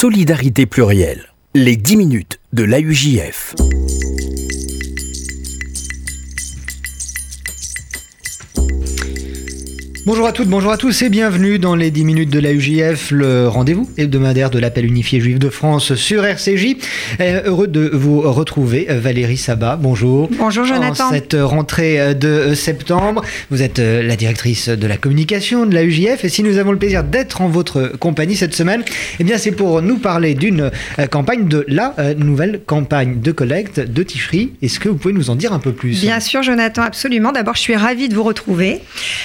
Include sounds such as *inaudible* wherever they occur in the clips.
Solidarité plurielle. Les 10 minutes de l'AUJF. Bonjour à toutes, bonjour à tous et bienvenue dans les 10 minutes de la UJF, le rendez-vous hebdomadaire de l'appel unifié juif de France sur RCJ. Euh, heureux de vous retrouver, Valérie Sabat, bonjour. Bonjour Jonathan. En cette rentrée de septembre, vous êtes euh, la directrice de la communication de la UJF et si nous avons le plaisir d'être en votre compagnie cette semaine, eh bien c'est pour nous parler d'une euh, campagne, de la nouvelle campagne de collecte de Ticherie. Est-ce que vous pouvez nous en dire un peu plus? Bien sûr Jonathan, absolument. D'abord je suis ravie de vous retrouver.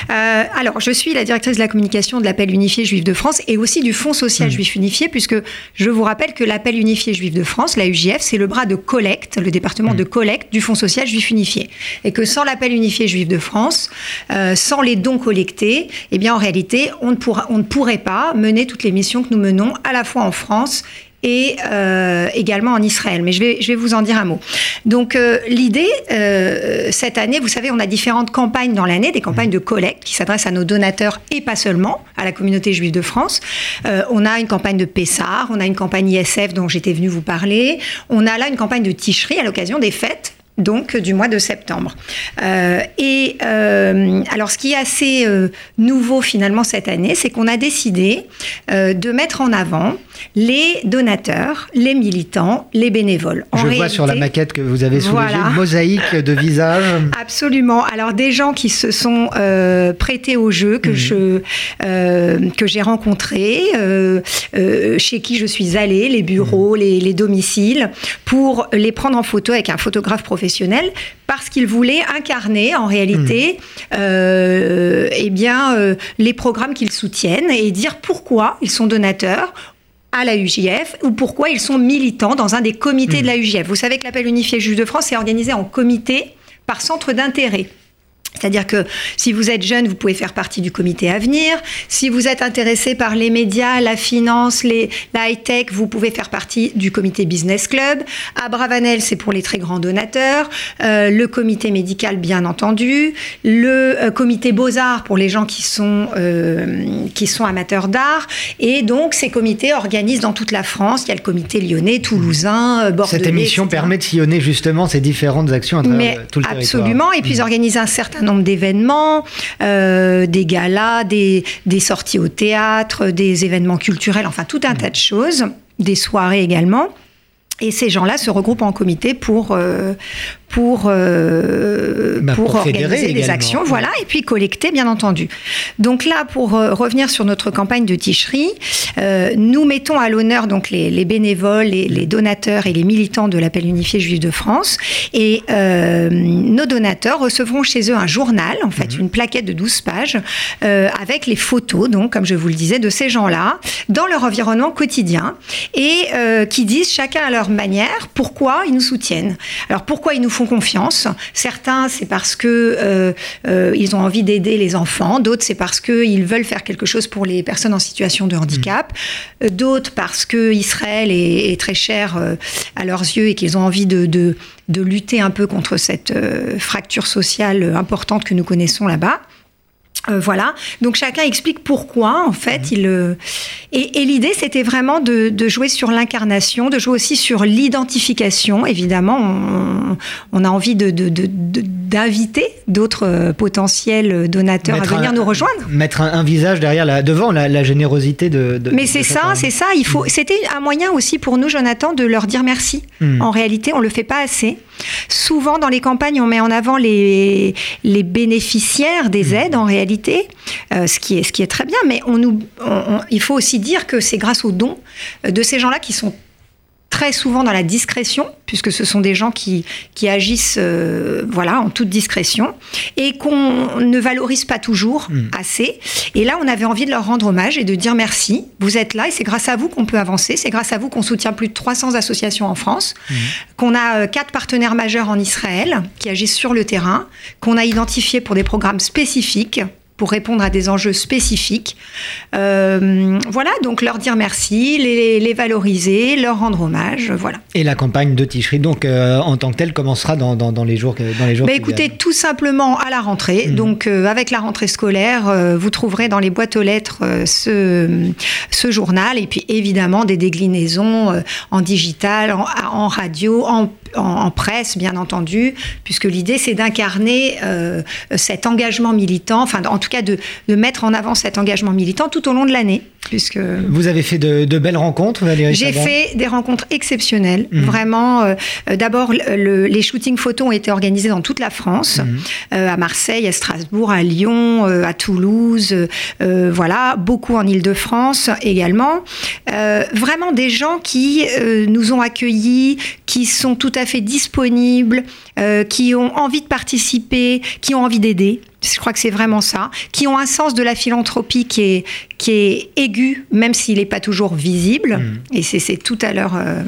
alors je suis la directrice de la communication de l'appel unifié juif de France et aussi du Fonds social mmh. juif unifié, puisque je vous rappelle que l'appel unifié juif de France, la UJF, c'est le bras de collecte, le département mmh. de collecte du Fonds social juif unifié. Et que sans l'appel unifié juif de France, euh, sans les dons collectés, eh bien en réalité, on ne, pourra, on ne pourrait pas mener toutes les missions que nous menons à la fois en France et euh, également en Israël. Mais je vais, je vais vous en dire un mot. Donc euh, l'idée, euh, cette année, vous savez, on a différentes campagnes dans l'année, des campagnes de collecte qui s'adressent à nos donateurs et pas seulement, à la communauté juive de France. on a une campagne de Pessar, on a une campagne ISF dont j'étais venue vous parler, on a là une campagne de Ticherie à l'occasion des fêtes donc du mois de septembre. Euh, et euh, alors, ce qui est assez euh, nouveau finalement cette année, c'est qu'on a décidé de mettre en avant les donateurs, les militants, les bénévoles. Je vois sur la maquette que vous avez sous les yeux, mosaïque de visages. *laughs* Absolument. Alors, des gens qui se sont prêtés au jeu, que mhm. je que j'ai rencontrés, chez qui je suis allée, les bureaux, mhm. les, les domiciles, pour les prendre en photo avec un photographe professionnel parce qu'ils voulaient incarner en réalité hmm. euh, eh bien, euh, les programmes qu'ils soutiennent et dire pourquoi ils sont donateurs à la UJF ou pourquoi ils sont militants dans un des comités de la hmm. UJF. Vous savez que l'appel unifié juge de France est organisé en comité par centre d'intérêt. C'est-à-dire que si vous êtes jeune, vous pouvez faire partie du comité Avenir. Si vous êtes intéressé par les médias, la finance, les, la high-tech, vous pouvez faire partie du comité Business Club. À Bravanel, c'est pour les très grands donateurs. Euh, le comité médical, bien entendu. Le euh, comité Beaux-Arts pour les gens qui sont, euh, qui sont amateurs d'art. Et donc, ces comités organisent dans toute la France. Il y a le comité lyonnais, toulousain, bordelais. Cette émission permet de sillonner justement ces différentes actions à travers tout le territoire. Absolument. Et puis, mmh. organisent un certain nombre d'événements, euh, des galas, des, sorties au théâtre, des événements culturels, enfin tout un tas de choses, des soirées également. Et ces gens-là se regroupent en comité pour, euh, pour, euh, bah, pour, organiser des actions, voilà, et puis collecter, bien entendu. Donc là, pour euh, revenir sur notre campagne de ticherie, euh, nous mettons à l'honneur donc les, les bénévoles, les, les, donateurs et les militants de l'appel unifié juif de France. Et nos donateurs recevront chez eux un journal, en fait, mhm. une plaquette de 12 pages, avec les photos, donc, comme je vous le disais, de ces gens-là, dans leur environnement quotidien, et qui disent chacun à leur manière pourquoi ils nous soutiennent. Alors pourquoi ils nous font confiance. Certains, c'est parce que euh, euh, ils ont envie d'aider les enfants. D'autres, c'est parce qu'ils veulent faire quelque chose pour les personnes en situation de handicap. Mmh. D'autres, parce que Israël est, très cher euh, à leurs yeux et qu'ils ont envie de, de, de, lutter un peu contre cette fracture sociale importante que nous connaissons là-bas. Euh, voilà. Donc chacun explique pourquoi, en fait, mhm. il. Euh, et, l'idée, c'était vraiment de, jouer sur l'incarnation, de jouer aussi sur l'identification. Évidemment, on, a envie de, d'inviter d'autres euh, potentiels donateurs à venir nous rejoindre. Mettre un, visage derrière, la, devant la, générosité de. Mais c'est ça, c'est ça. Il faut. C'était un moyen aussi pour nous, Jonathan, de leur dire merci. Hmm. En réalité, on le fait pas assez. Souvent, dans les campagnes, on met en avant les, les bénéficiaires des hmm. aides, en réalité, euh, ce, qui est, ce qui est très bien, mais on nous, il faut aussi dire que c'est grâce aux dons de ces gens-là qui sont très souvent dans la discrétion, puisque ce sont des gens qui, qui agissent euh, voilà, en toute discrétion, et qu'on ne valorise pas toujours hmm. assez. Et là, on avait envie de leur rendre hommage et de dire merci, vous êtes là, et c'est grâce à vous qu'on peut avancer, c'est grâce à vous qu'on soutient plus de 300 associations en France, hmm. qu'on a euh, quatre partenaires majeurs en Israël qui agissent sur le terrain, qu'on a identifiés pour des programmes spécifiques pour répondre à des enjeux spécifiques. Euh, voilà, donc leur dire merci, les, les, valoriser, leur rendre hommage, voilà. Et la campagne de Ticherie, donc euh, en tant que telle, commencera dans, dans, dans les jours dans les jours. Bah, écoutez, tout simplement à la rentrée. Mmh. Donc euh, avec la rentrée scolaire, vous trouverez dans les boîtes aux lettres ce, ce journal et puis évidemment des déclinaisons en digital, en, en radio, en en, presse, bien entendu, puisque l'idée, c'est d'incarner euh, cet engagement militant, enfin, en tout cas, de, mettre en avant cet engagement militant tout au long de l'année. Puisque Vous avez fait de, belles rencontres, Valérie J'ai fait des rencontres exceptionnelles, mhm. vraiment. Euh, euh, d'abord, les shootings photos ont été organisés dans toute la France, mhm. à Marseille, à Strasbourg, à Lyon, à Toulouse, voilà, beaucoup en Ile-de-France également. vraiment des gens qui nous ont accueillis, qui sont tout à fait disponibles, euh, qui ont envie de participer, qui ont envie d'aider. Je crois que c'est vraiment ça. Qui ont un sens de la philanthropie qui est, qui est aigu, même s'il n'est pas toujours visible. Mmh. Et c'est tout à l'heure. Euh,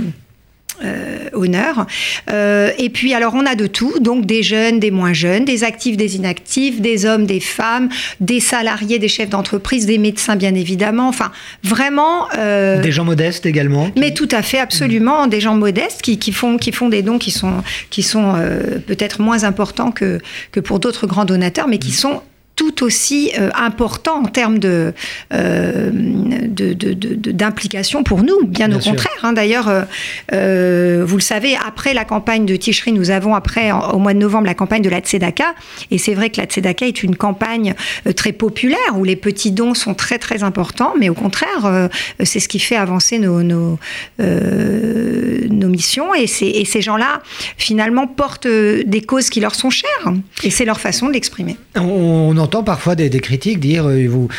euh, honneur. Euh, et puis alors on a de tout, donc des jeunes, des moins jeunes, des actifs, des inactifs, des hommes, des femmes, des salariés, des chefs d'entreprise, des médecins bien évidemment. Enfin vraiment. Euh, des gens modestes également. Mais tout à fait, absolument, des gens modestes qui, qui, font qui font des dons qui sont qui sont peut-être moins importants que que pour d'autres grands donateurs, mais qui mmh. sont tout aussi euh, important en termes de, euh, d'implication pour nous, bien, au contraire. Hein. D'ailleurs, euh, vous le savez, après la campagne de Ticherie, nous avons après, au mois de novembre, la campagne de la Tzedaka. Et c'est vrai que la Tzedaka est une campagne très populaire où les petits dons sont très très importants, mais au contraire, c'est ce qui fait avancer nos, nos, nos missions. Et, et ces gens-là, finalement, portent des causes qui leur sont chères. Et c'est leur façon de l'exprimer. On, entend parfois des, critiques dire euh, vous,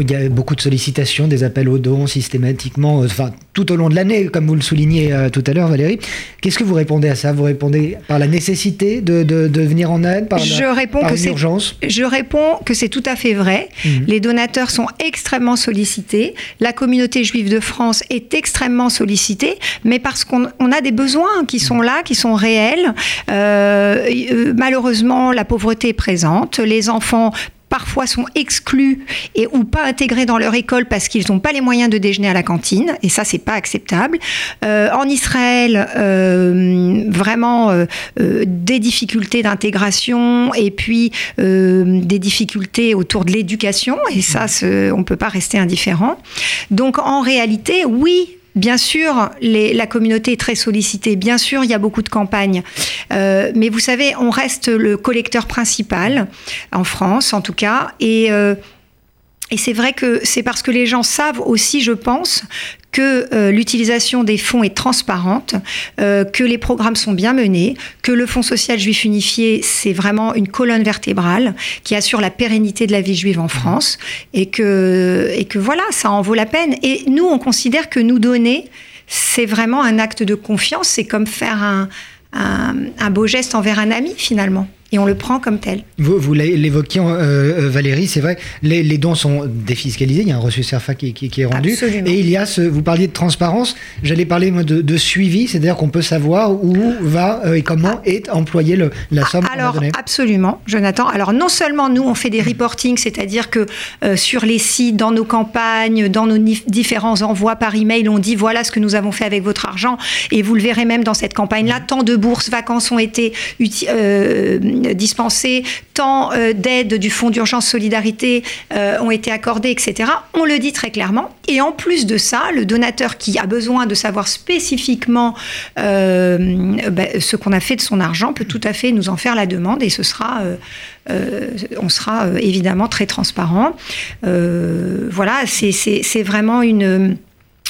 il y a beaucoup de sollicitations, des appels aux dons systématiquement, euh, enfin tout au long de l'année, comme vous le soulignez euh, tout à l'heure, Valérie. Qu'est-ce que vous répondez à ça? Vous répondez par la nécessité de, de, venir en aide, par, je réponds que l'urgence Je réponds que c'est tout à fait vrai. Mhm. Les donateurs sont extrêmement sollicités. La communauté juive de France est extrêmement sollicitée, mais parce qu'on a des besoins qui sont là, qui sont réels. malheureusement, la pauvreté est présente. Les enfants parfois sont exclus et ou pas intégrés dans leur école parce qu'ils n'ont pas les moyens de déjeuner à la cantine et ça c'est pas acceptable. Euh, en Israël, euh, vraiment euh, des difficultés d'intégration et puis des difficultés autour de l'éducation et ça on peut pas rester indifférent. Donc en réalité, oui, Bien sûr, la communauté est très sollicitée. Bien sûr, il y a beaucoup de campagnes. Euh, mais vous savez, on reste le collecteur principal, en France en tout cas. Et, euh, et c'est vrai que c'est parce que les gens savent aussi, je pense, que euh, l'utilisation des fonds est transparente, euh, que les programmes sont bien menés, que le Fonds social juif unifié, c'est vraiment une colonne vertébrale qui assure la pérennité de la vie juive en France, et que, et que voilà, ça en vaut la peine. Et nous, on considère que nous donner, c'est vraiment un acte de confiance, c'est comme faire un, un beau geste envers un ami finalement et on le prend comme tel. Vous, vous l'évoquiez, euh, euh, Valérie, c'est vrai, les, les, dons sont défiscalisés, il y a un reçu CERFA qui, qui, est rendu. Absolument. Et il y a ce, vous parliez de transparence, j'allais parler moi, de, de suivi, c'est-à-dire qu'on peut savoir où va euh, et comment ah. est employée le, la somme Alors, absolument, Jonathan. Alors, non seulement nous, on fait des reportings, c'est-à-dire que sur les sites, dans nos campagnes, dans nos différents envois par email, on dit voilà ce que nous avons fait avec votre argent, et vous le verrez même dans cette campagne-là, tant de bourses, vacances ont été dispensés, tant euh, d'aides du Fonds d'urgence solidarité euh, ont été accordées, etc. On le dit très clairement. Et en plus de ça, le donateur qui a besoin de savoir spécifiquement euh, ben, ce qu'on a fait de son argent peut tout à fait nous en faire la demande et ce sera, on sera évidemment très transparent. voilà, c'est vraiment une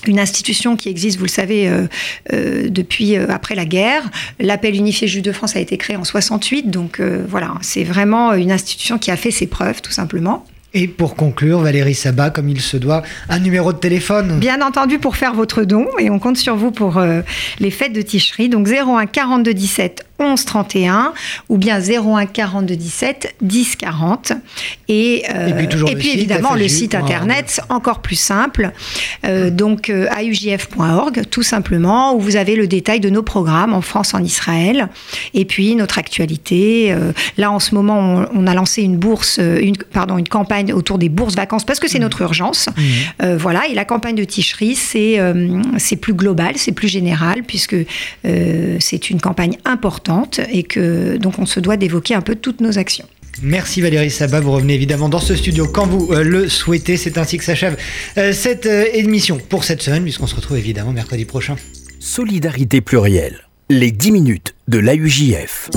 une institution qui existe, vous le savez, euh, euh, depuis euh, après la guerre. L'appel unifié juif de France a été créé en 68, donc voilà, c'est vraiment une institution qui a fait ses preuves, tout simplement. Et pour conclure, Valérie Sabat, comme il se doit, un numéro de téléphone Bien entendu, pour faire votre don, et on compte sur vous pour les fêtes de Ticherie. Donc 01 42 17 11 31 ou bien 01 42 17 10 40. Et, Et puis toujours et puis site, évidemment le site internet, encore plus simple, euh, donc euh, aujf.org tout simplement, où vous avez le détail de nos programmes en France, en Israël, et puis notre actualité. Euh, là en ce moment, on, on a lancé une bourse, euh, une, pardon, une campagne autour des bourses vacances parce que c'est notre urgence. Euh, voilà, et la campagne de Ticherie, c'est euh, c'est plus global, c'est plus général, puisque euh, c'est une campagne importante et que donc on se doit d'évoquer un peu toutes nos actions. Merci Valérie Sabat, vous revenez évidemment dans ce studio quand vous euh, le souhaitez. C'est ainsi que s'achève euh, cette euh, émission pour cette semaine, puisqu'on se retrouve évidemment mercredi prochain. Solidarité plurielle. Les 10 minutes de l'AUJF.